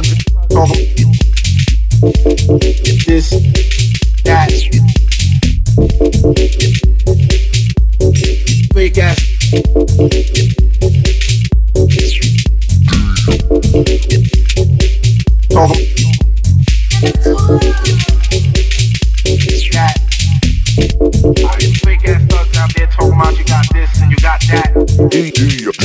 drug on this that. Fake ass. On that. Ass thugs out there talking about you got this and you got that.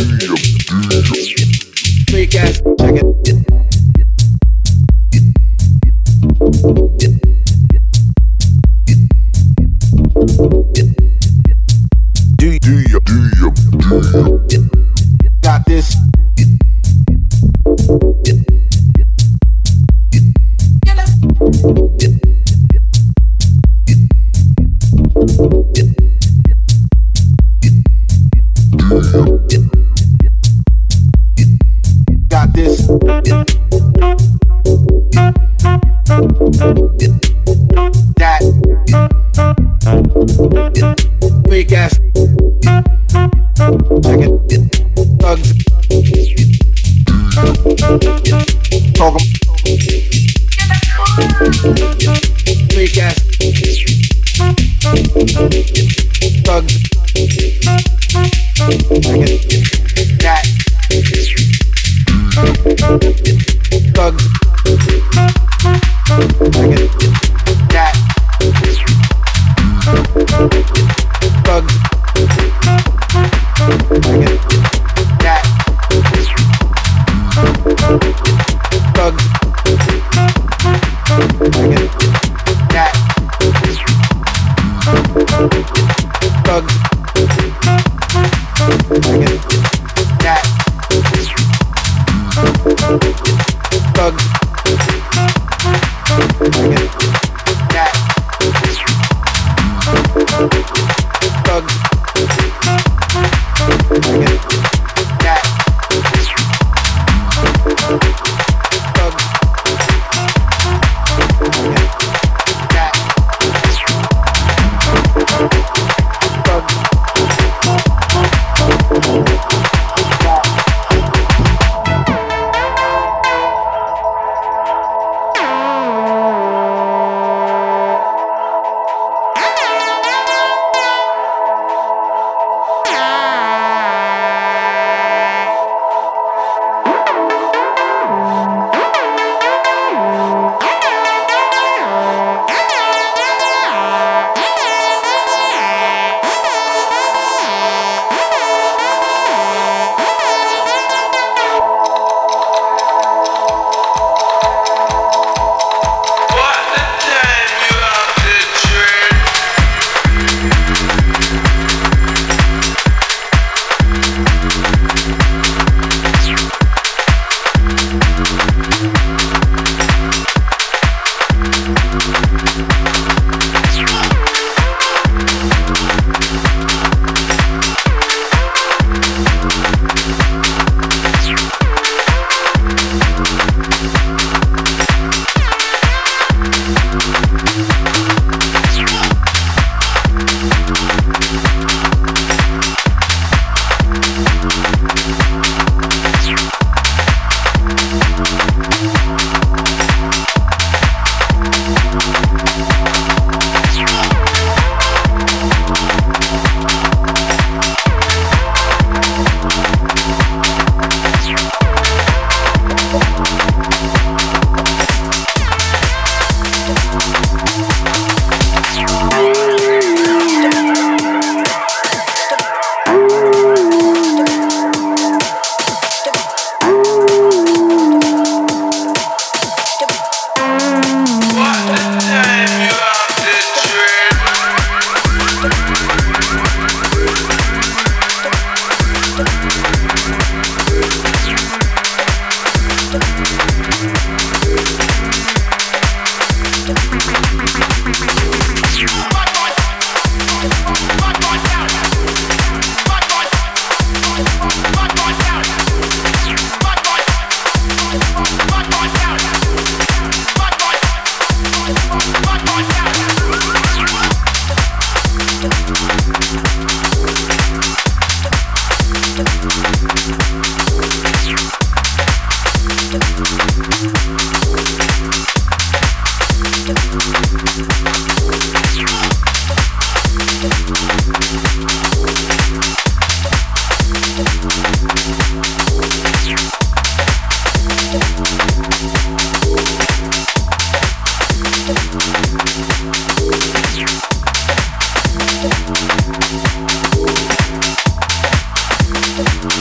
Oh.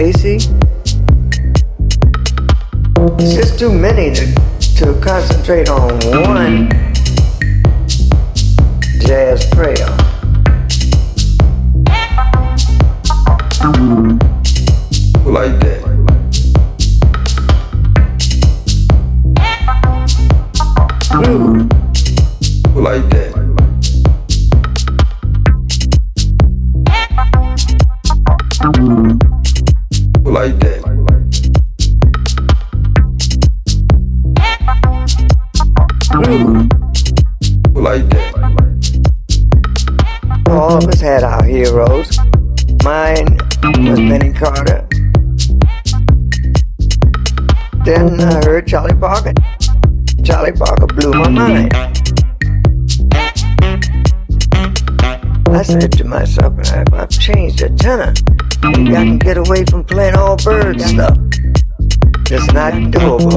Basie. It's just too many to, to concentrate on one jazz prayer. Like that. Groove. Like that. The tenor, maybe I can get away from playing all bird stuff. It's not doable.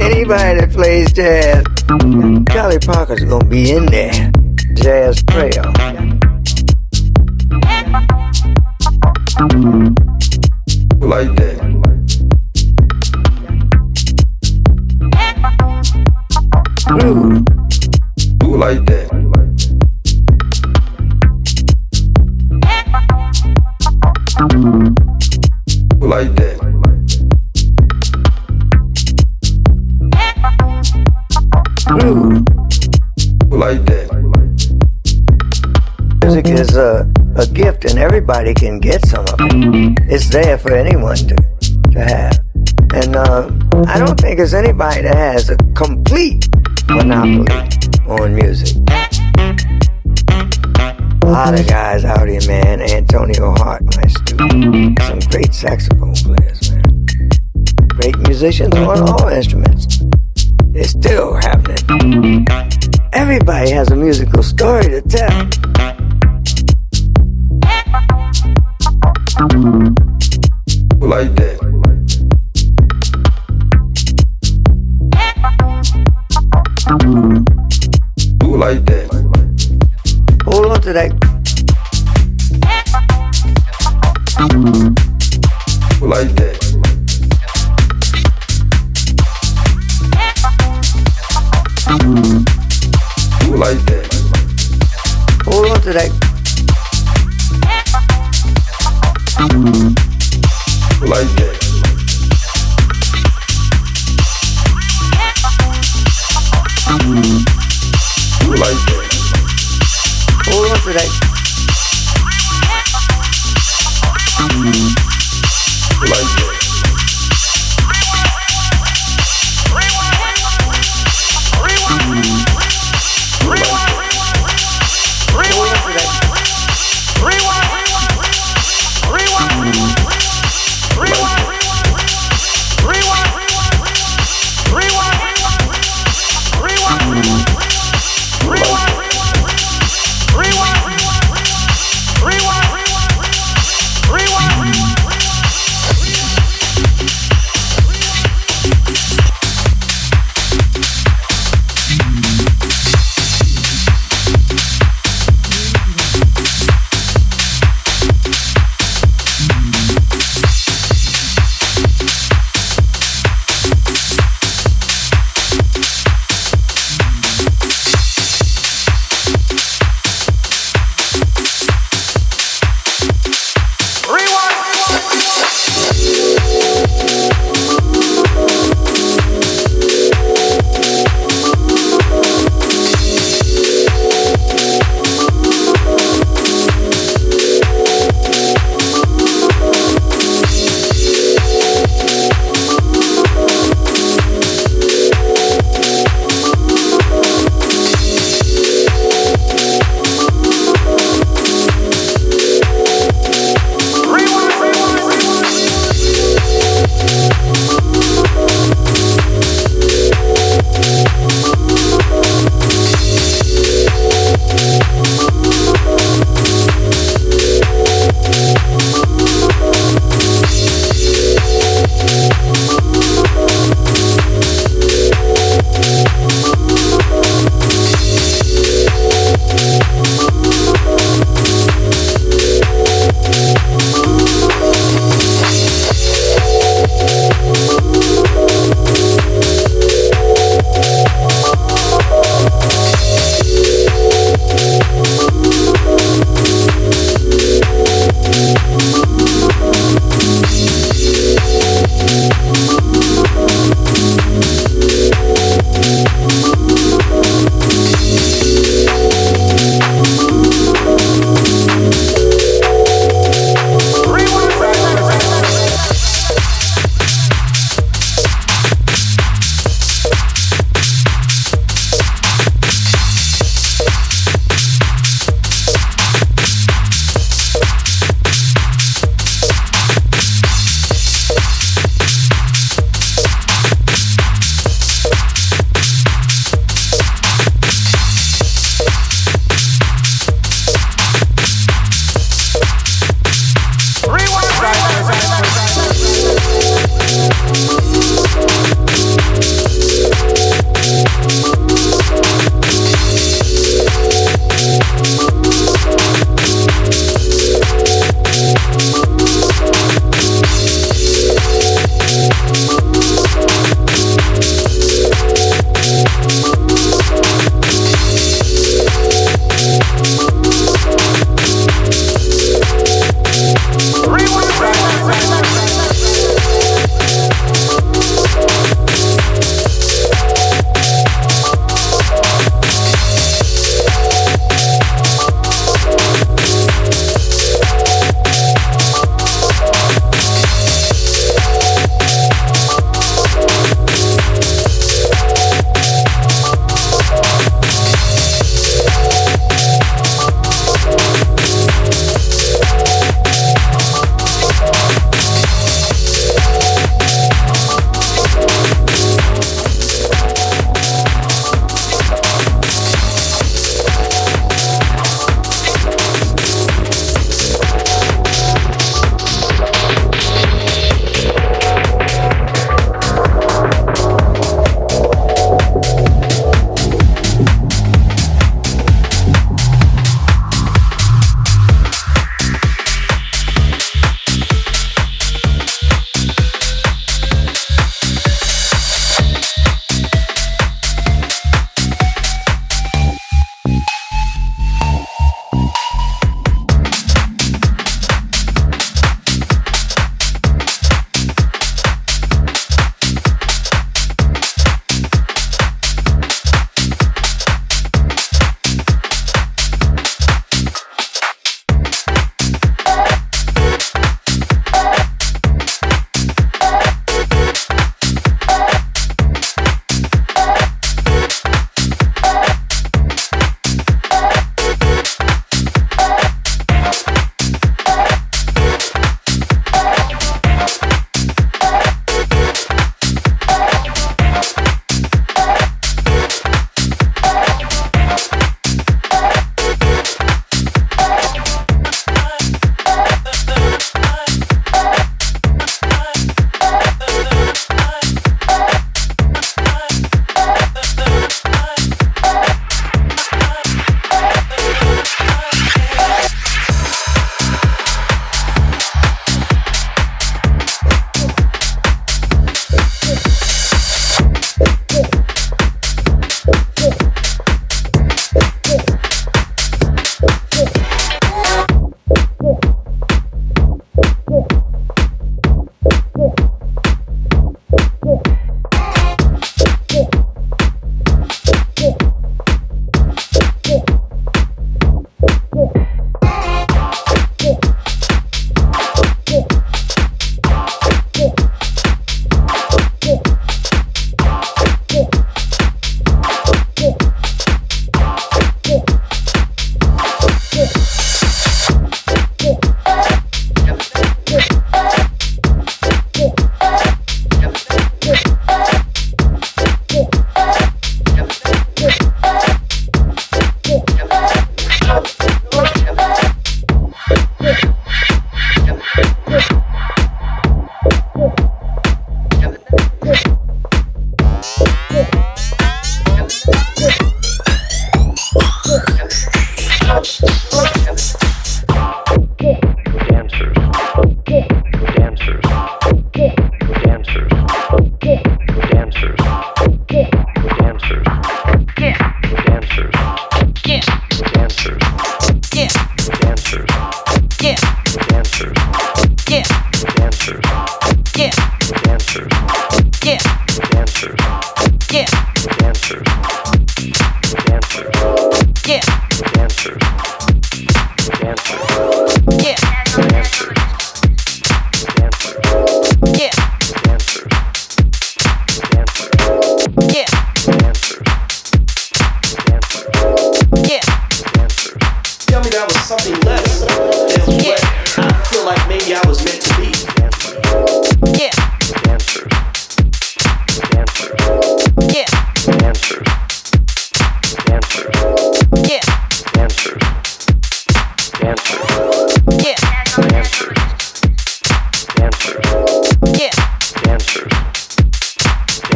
Anybody that plays jazz, Charlie Parker's gonna be in there. Jazz prayer. Like that. Groove. Like that. Is a, a gift and everybody can get some of it. It's there for anyone to, to have. And uh, I don't think there's anybody that has a complete monopoly on music. A lot of guys out here, man. Antonio Hart, my student. Some great saxophone players, man. Great musicians on all instruments. It's still happening. Everybody has a musical story to tell. Like that. Like that. Hold on to that. Like that. Like that. Hold on to that. Like that. Mm-hmm. Like that. Hold on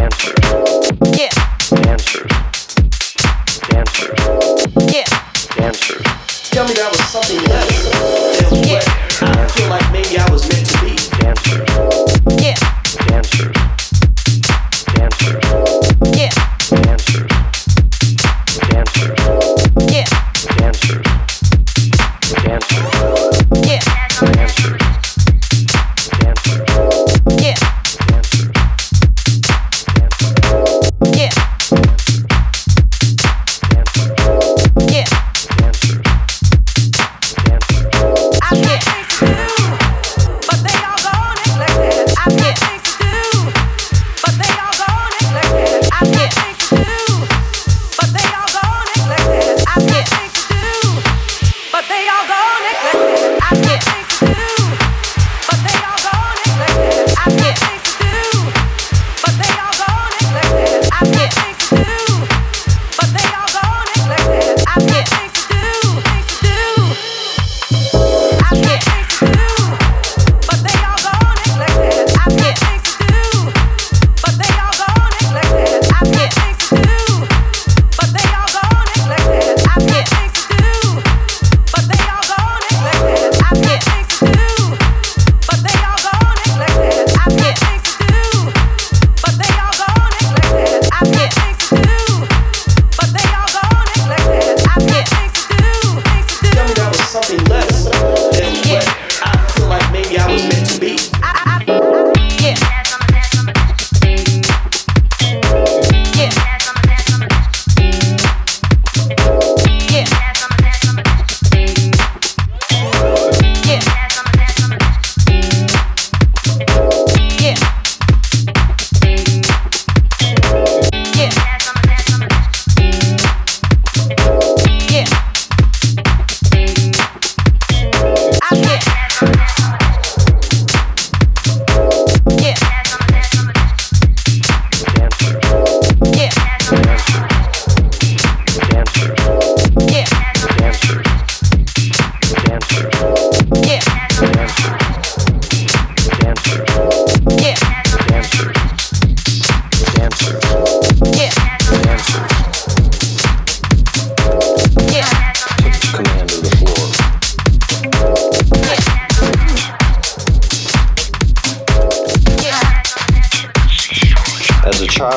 answers.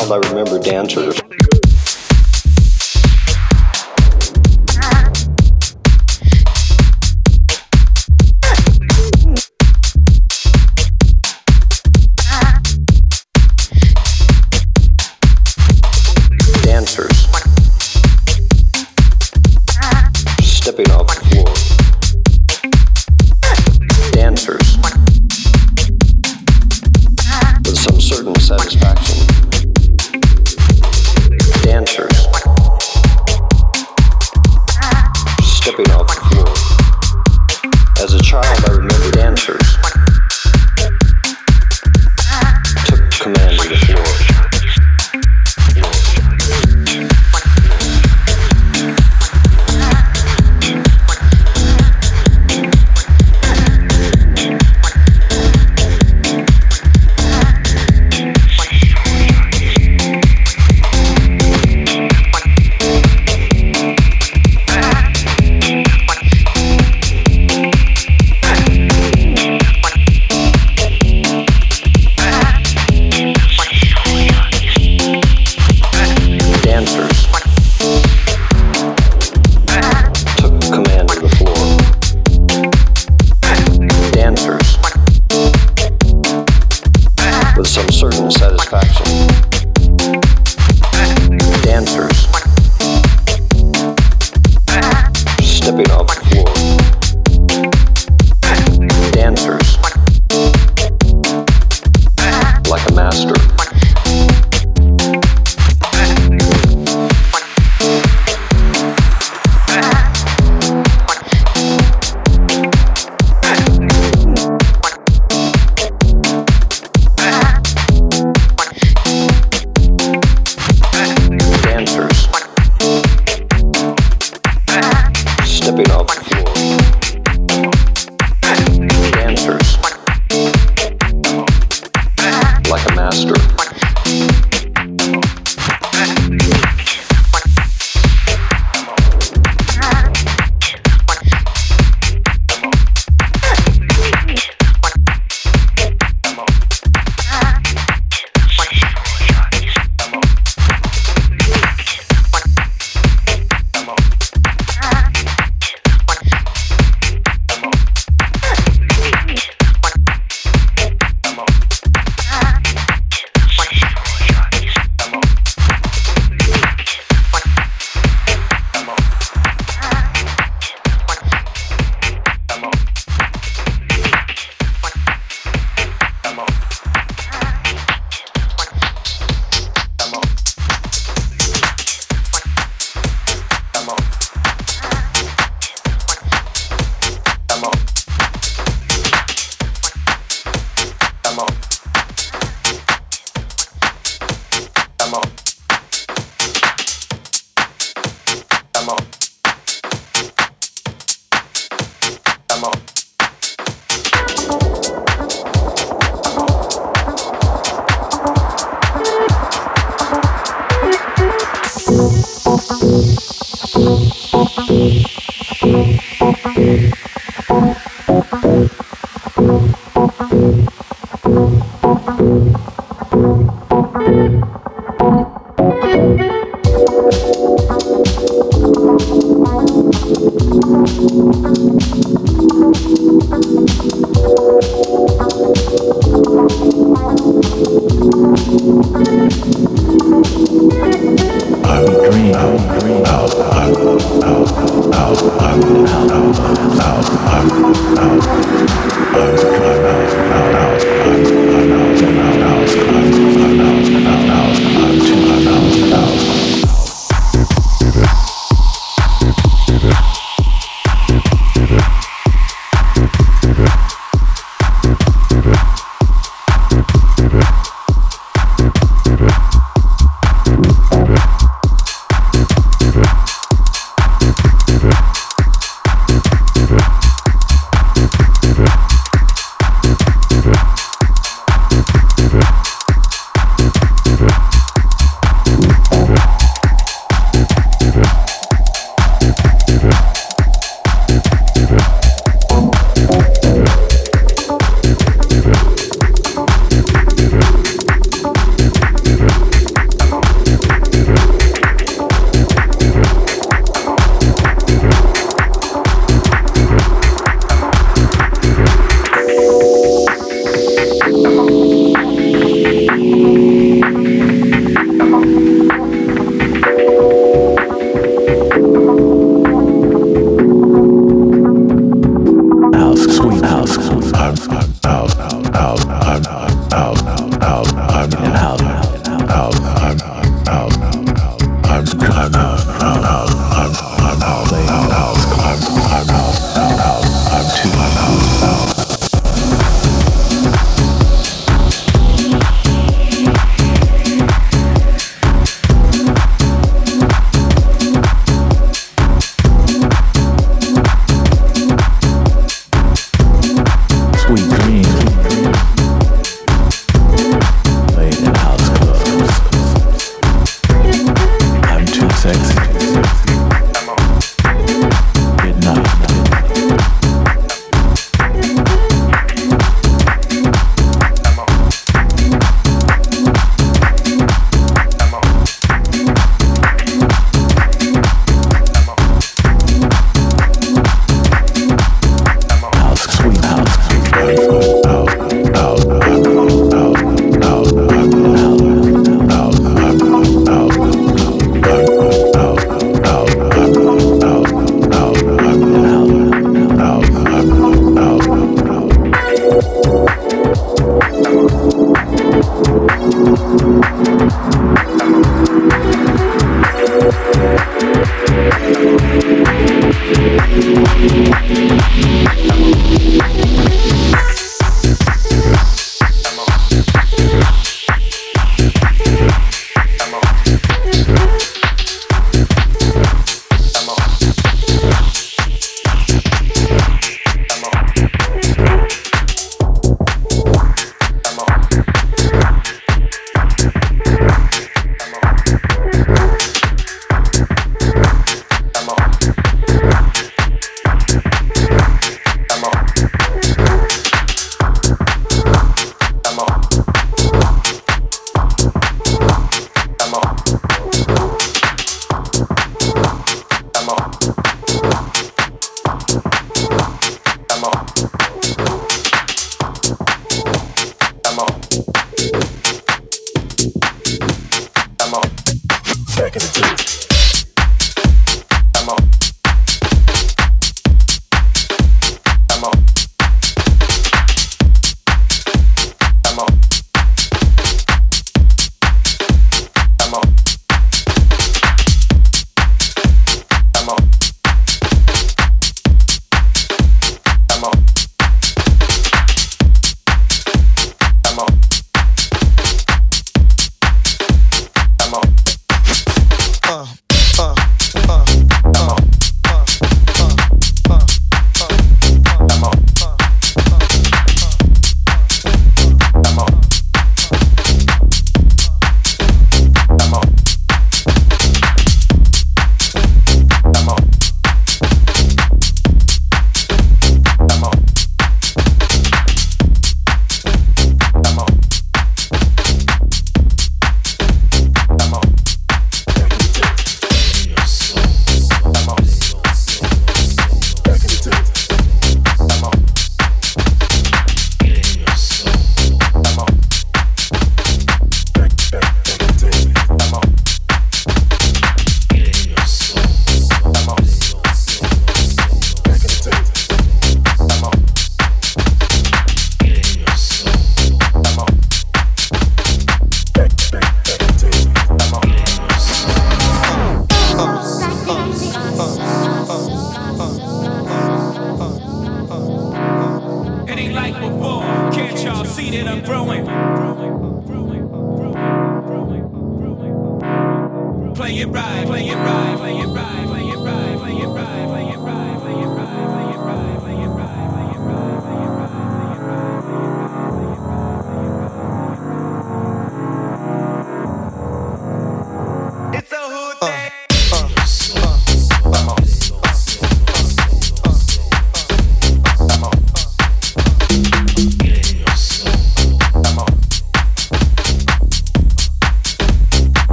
Child, I remember dancers. Dancers.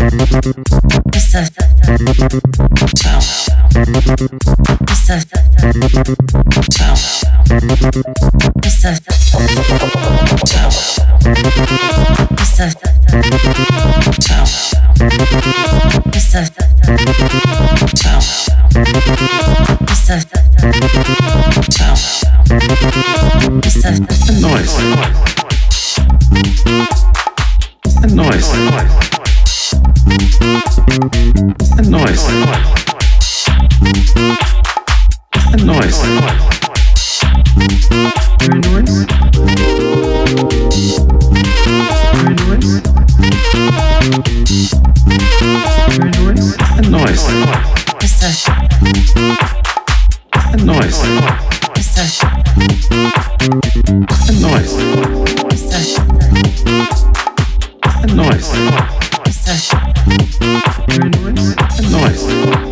Noise. Noise. Noise and noise and noise noise noise and noise and noise and noise and noise Ash, Nice.